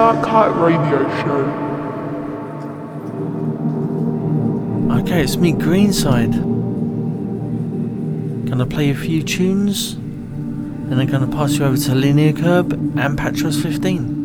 the Radio Show. Okay, it's me, Greenside. Gonna play a few tunes, and I'm gonna pass you over to Linear Curve and Patros 15.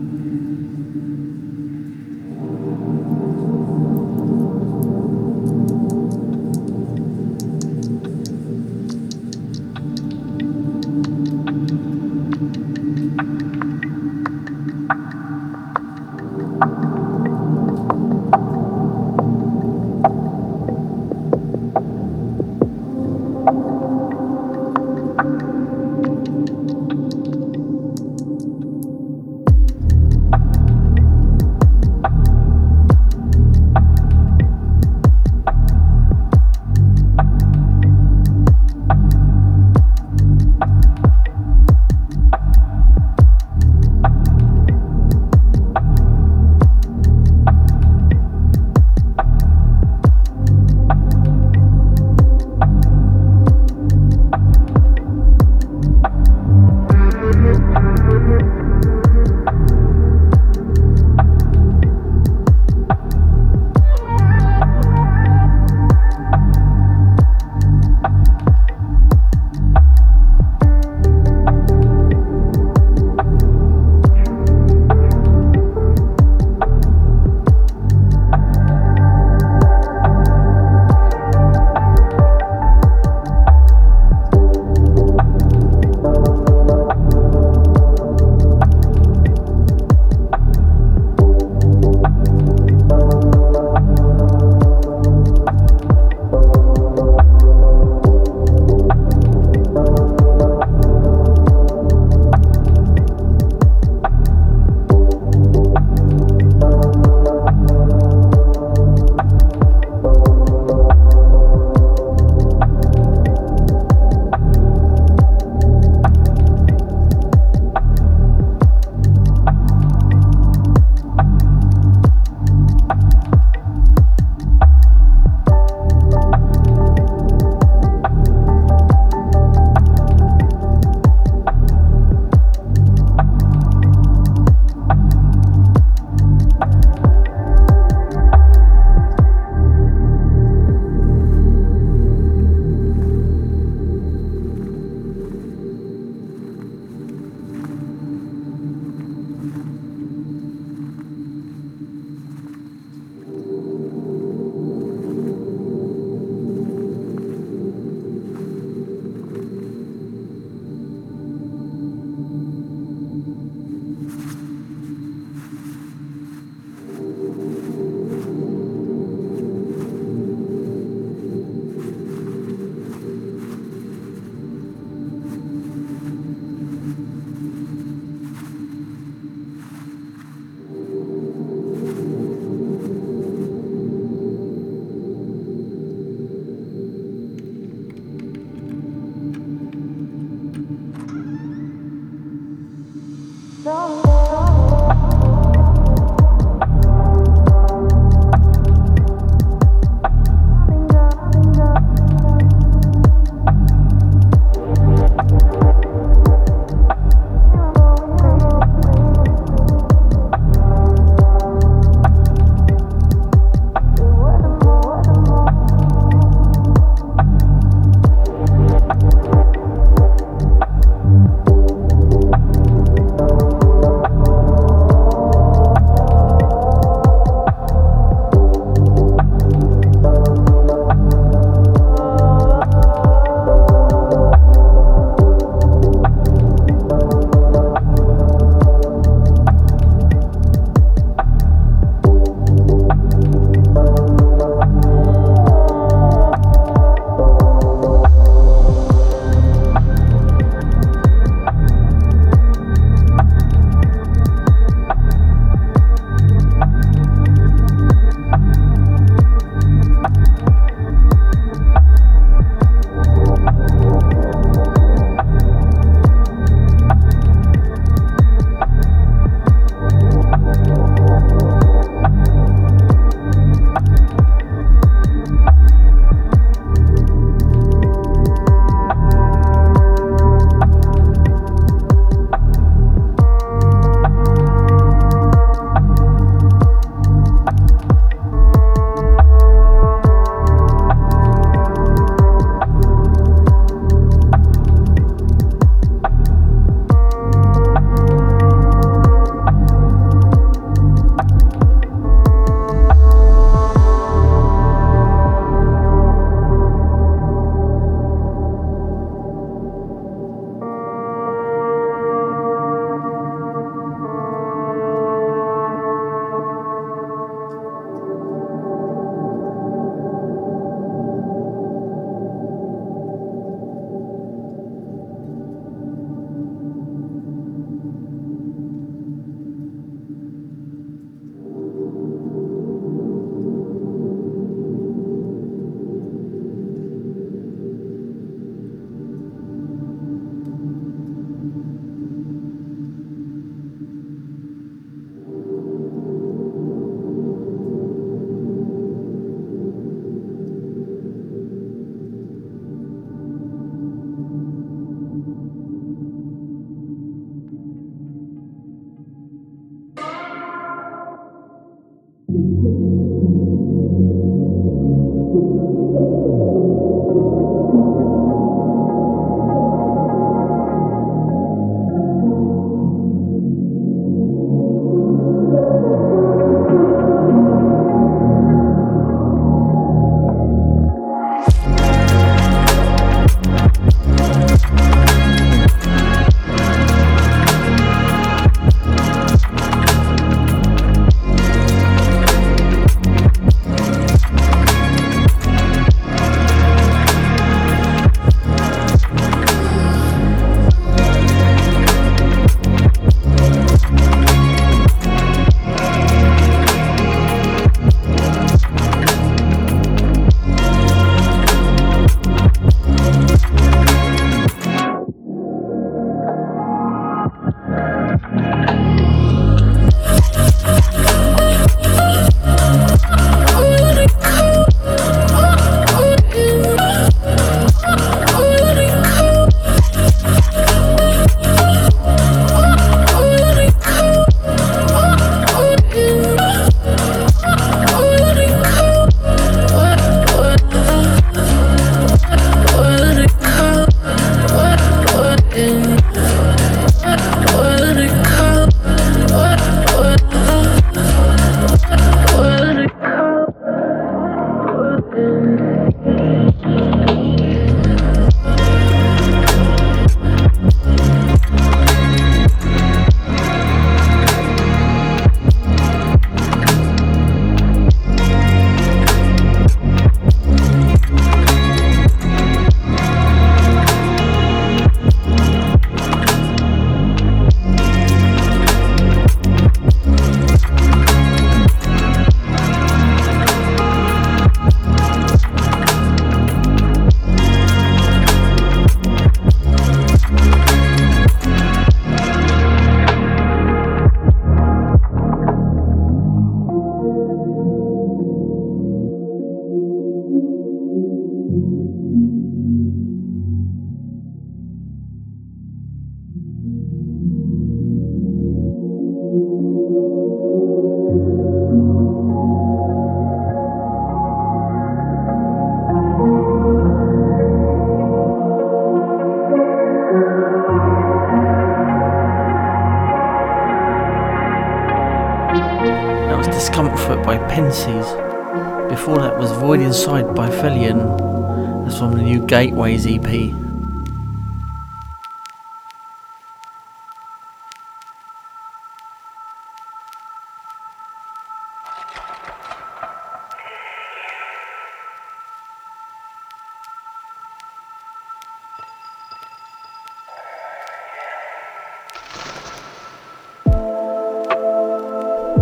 Inside by Felion. That's from the new Gateways EP.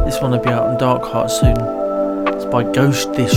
This one will be out on Dark Heart soon. It's by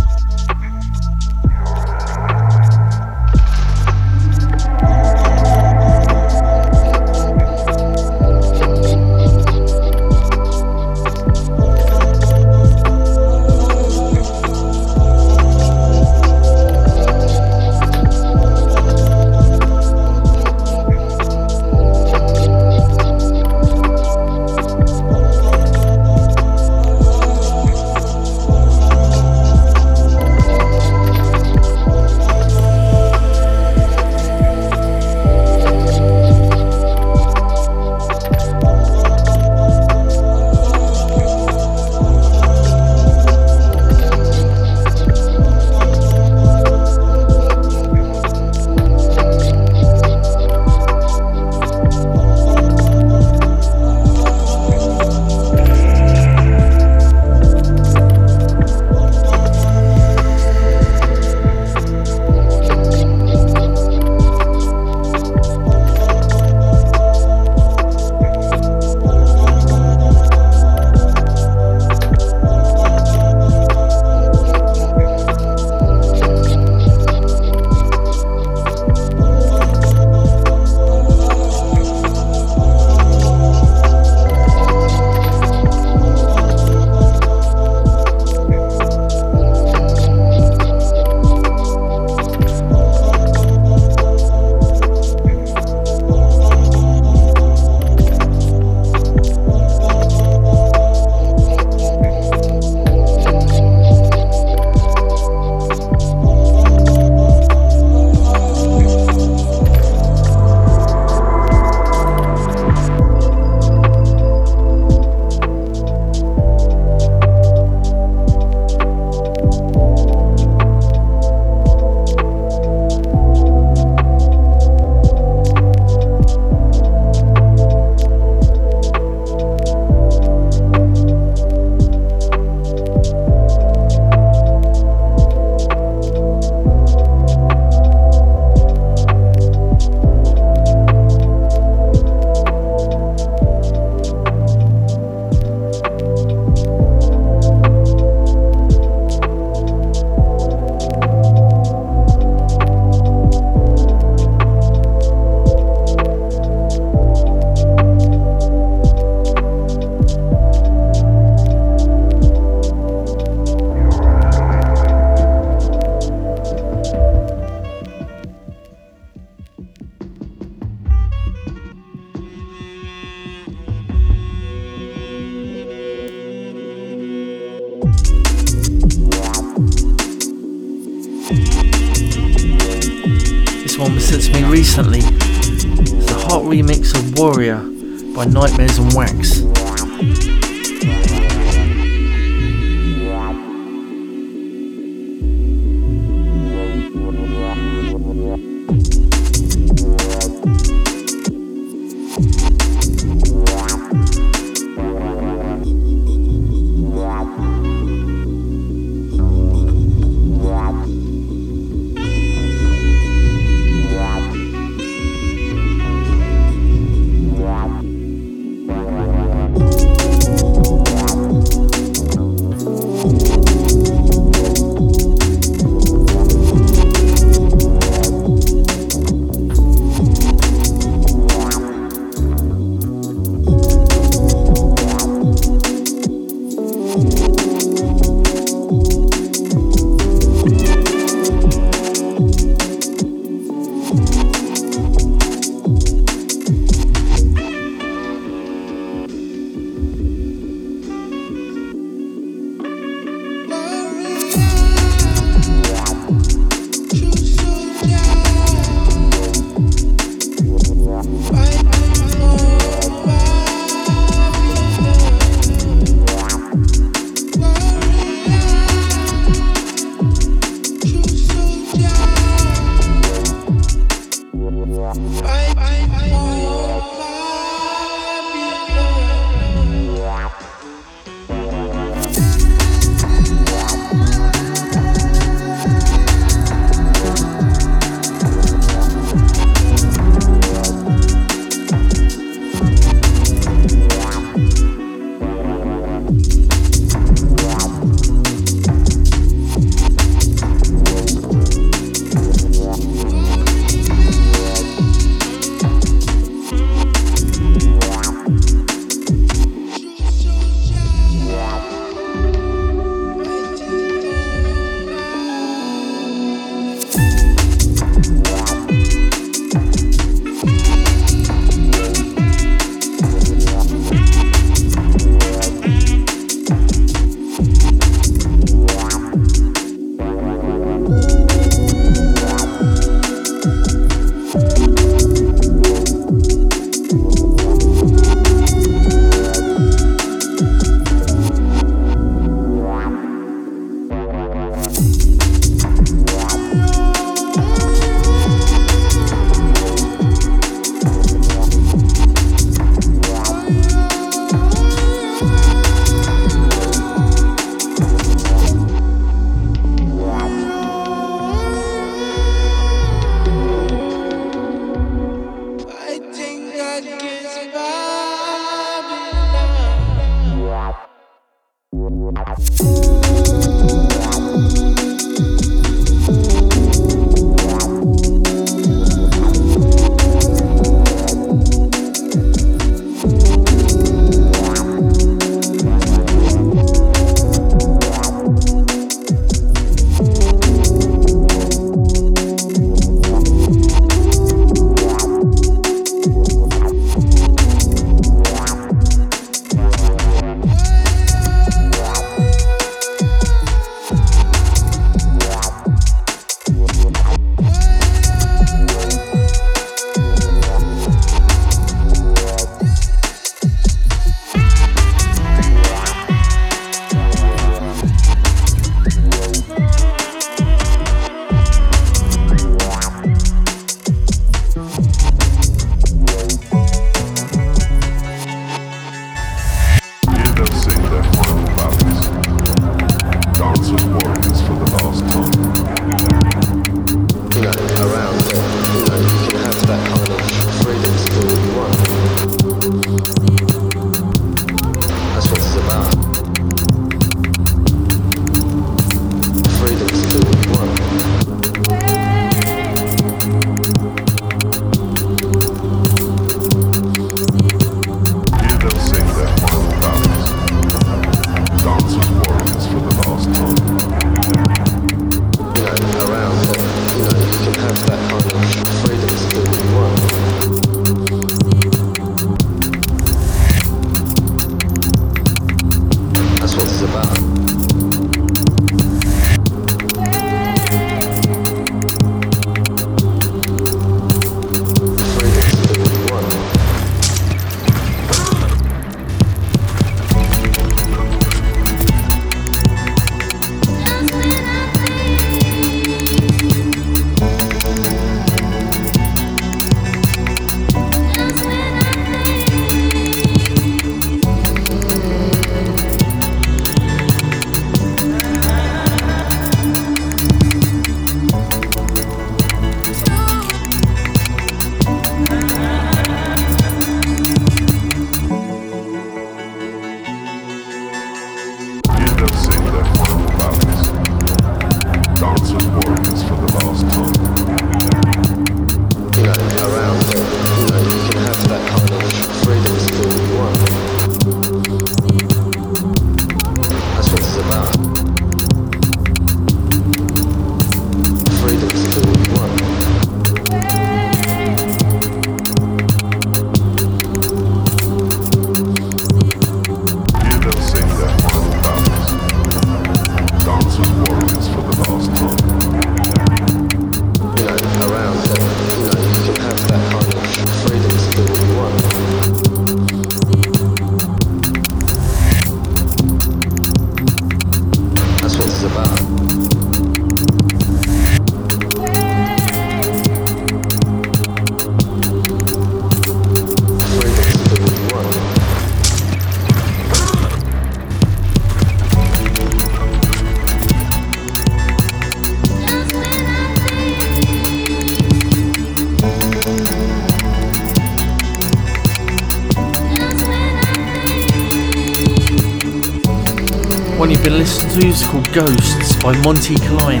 called Ghosts by Monty Klein.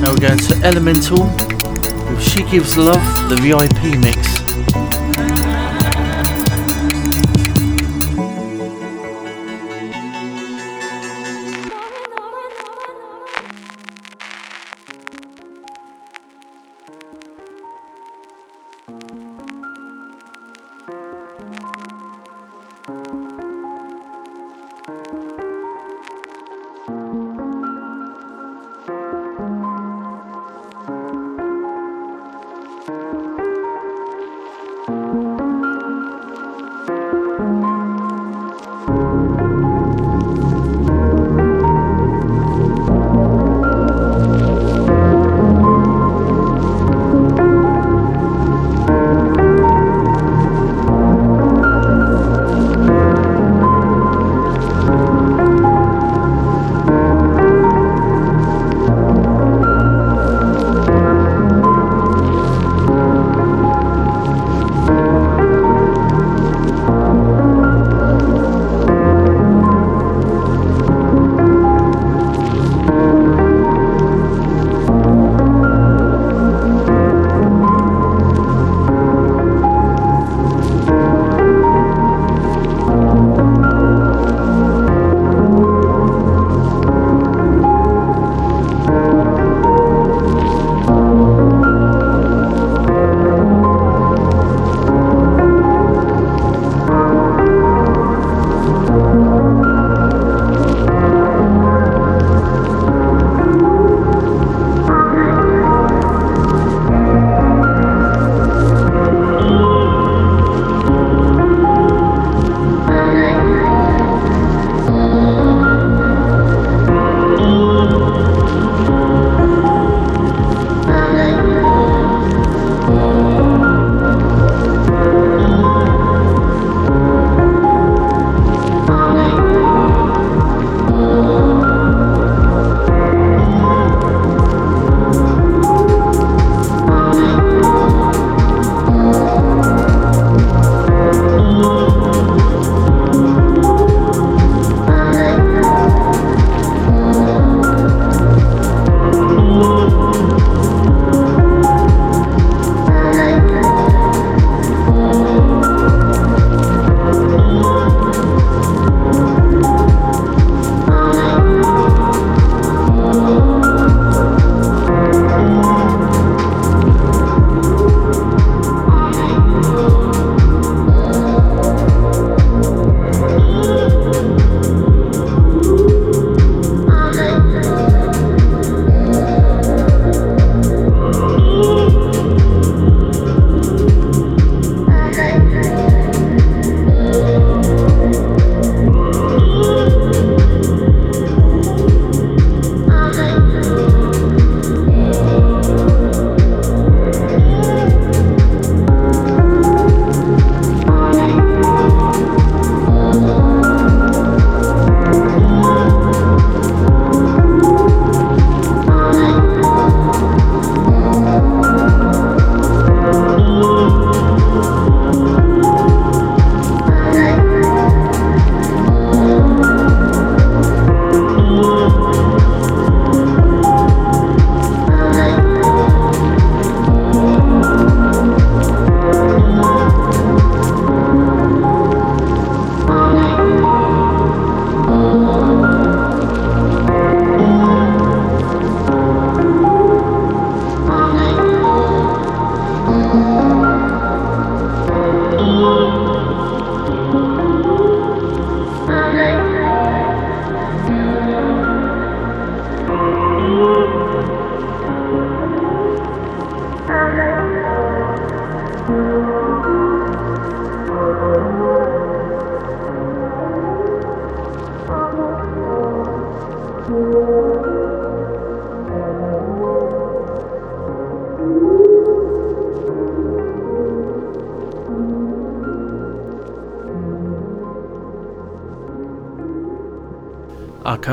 Now we're going to Elemental with She Gives Love, the VIP mix.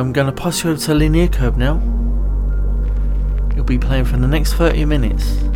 I'm going to pass you over to Linear Curve now. You'll be playing for the next 30 minutes.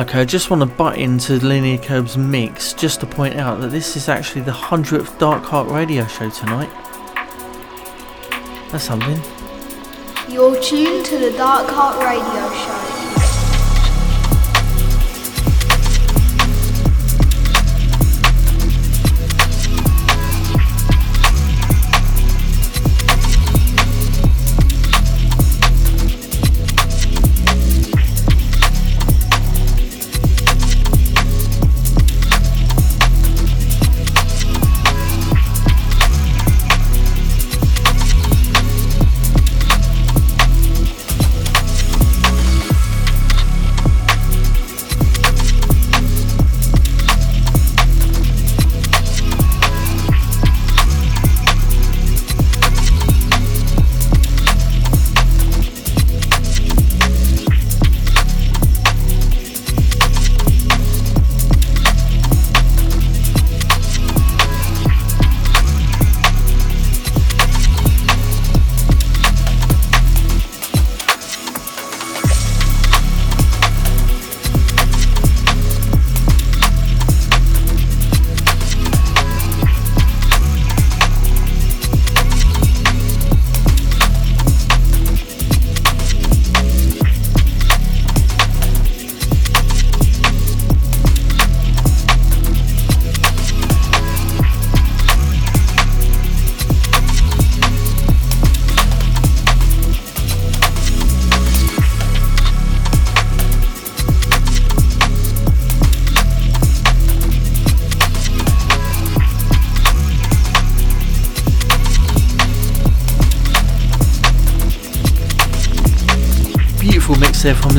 Okay, I just want to butt into Linear Curve's mix just to point out that this is actually the 100th Dark Heart radio show tonight. That's something. You're tuned to the Dark Heart radio show.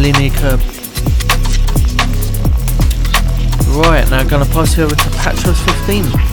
Curve. Right, now gonna pass you over to Patros 15.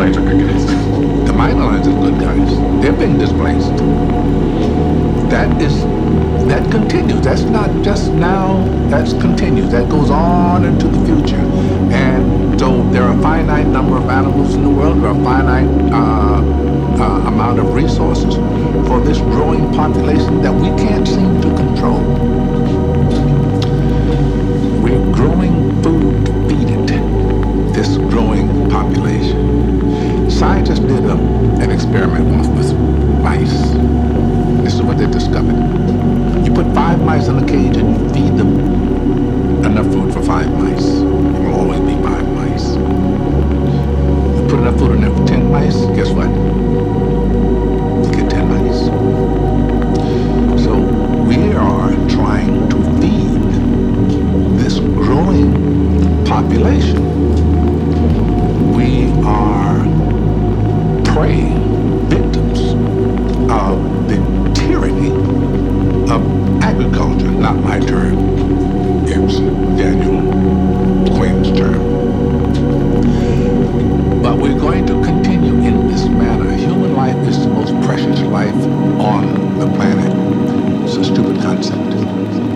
later against. The minorities are good guys. They're being displaced. That is that continues. That's not just now. That continues. That goes on into the future. And so there are a finite number of animals in the world. There are a finite uh, uh, amount of resources for this growing population that we can't seem to control. We're growing food to feed it. scientists did a, an experiment once with mice. This is what they discovered. You put five mice in a cage and you feed them enough food for five mice. There will always be five mice. You put enough food in there for ten mice, guess what? You get ten mice. So we are trying to feed this growing population. We are prey, victims of the tyranny of agriculture. Not my term. It's Daniel Quayle's term. But we're going to continue in this manner. Human life is the most precious life on the planet. It's a stupid concept.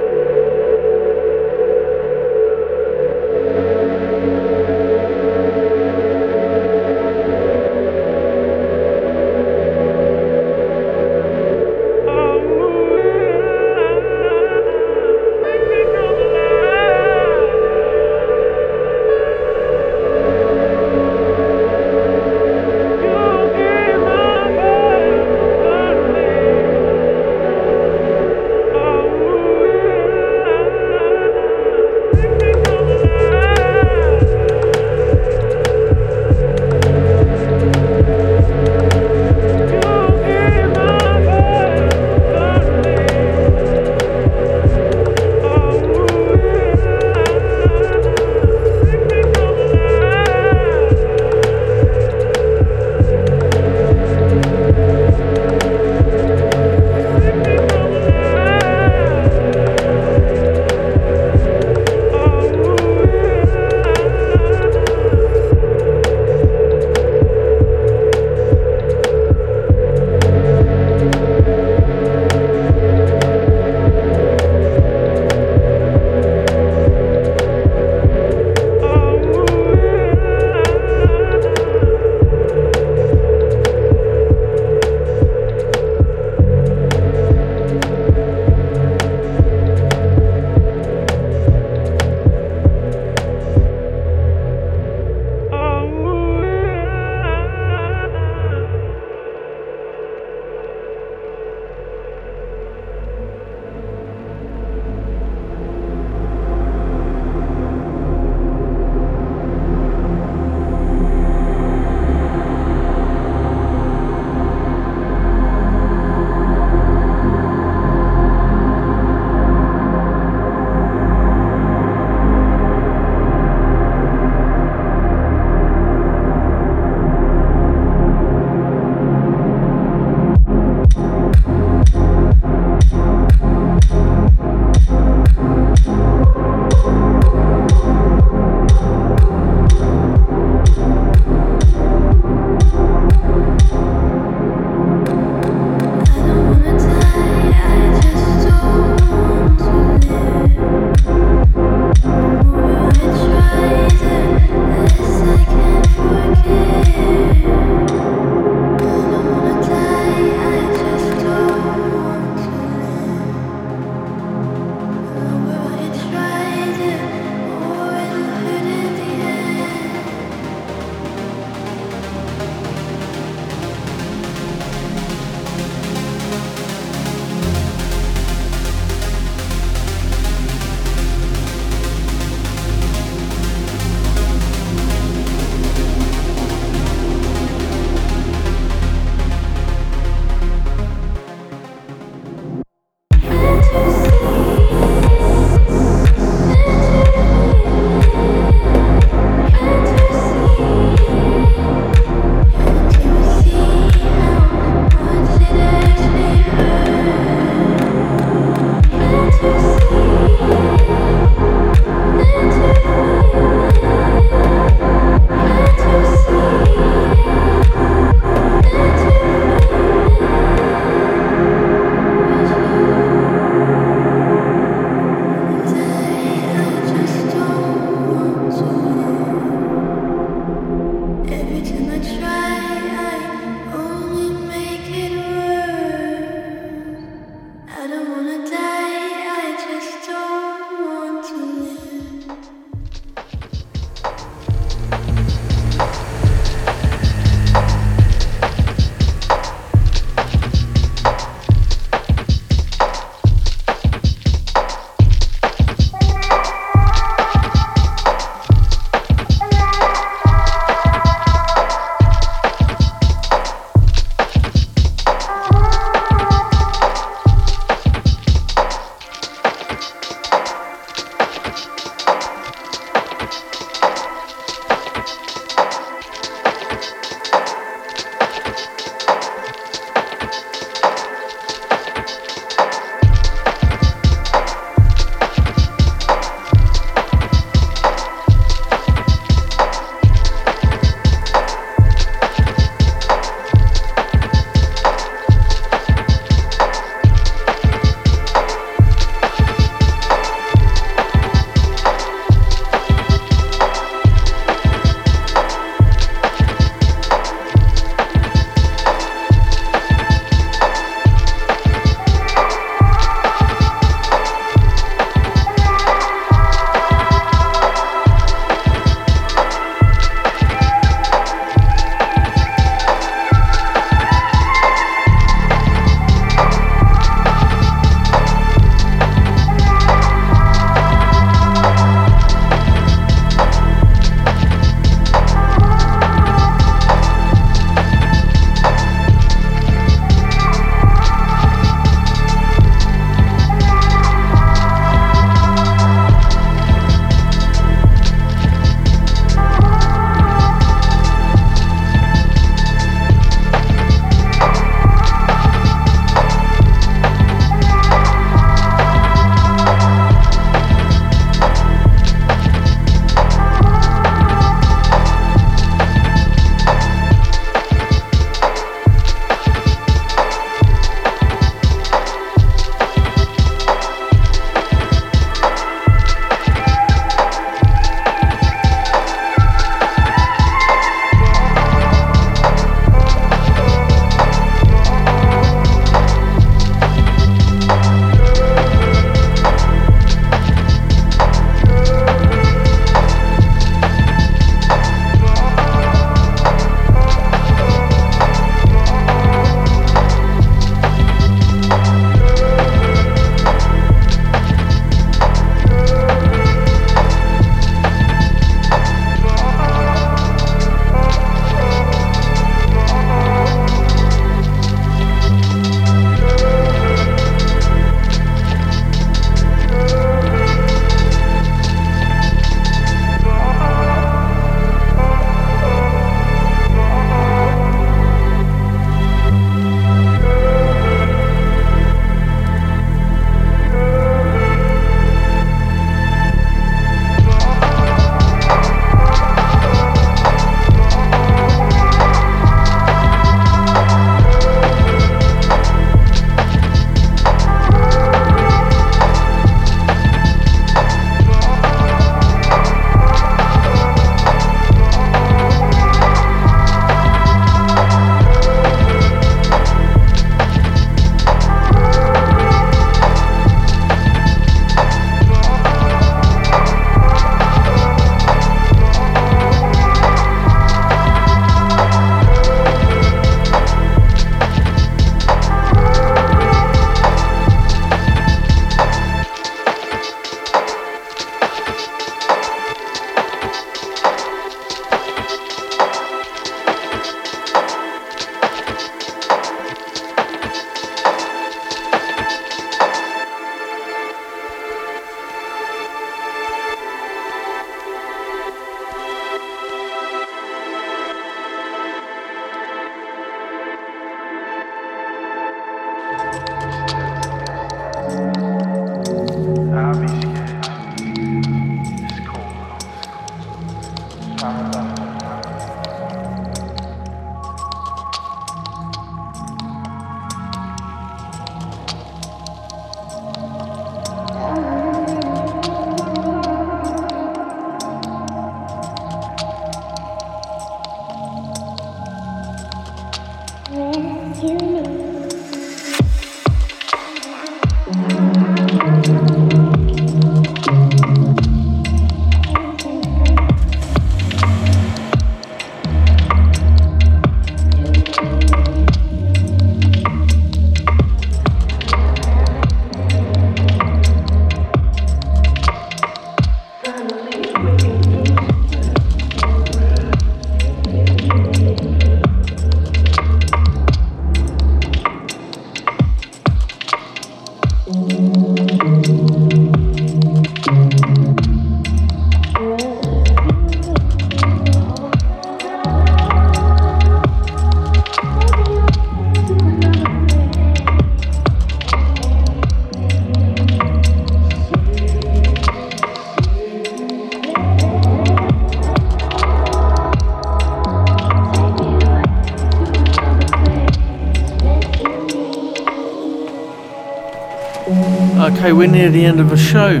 Okay, we're near the end of the show.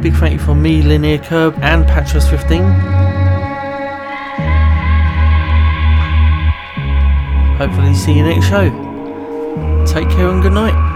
Big thank you from me, Linear Curve, and Patros15. Hopefully, see you next show. Take care and good night.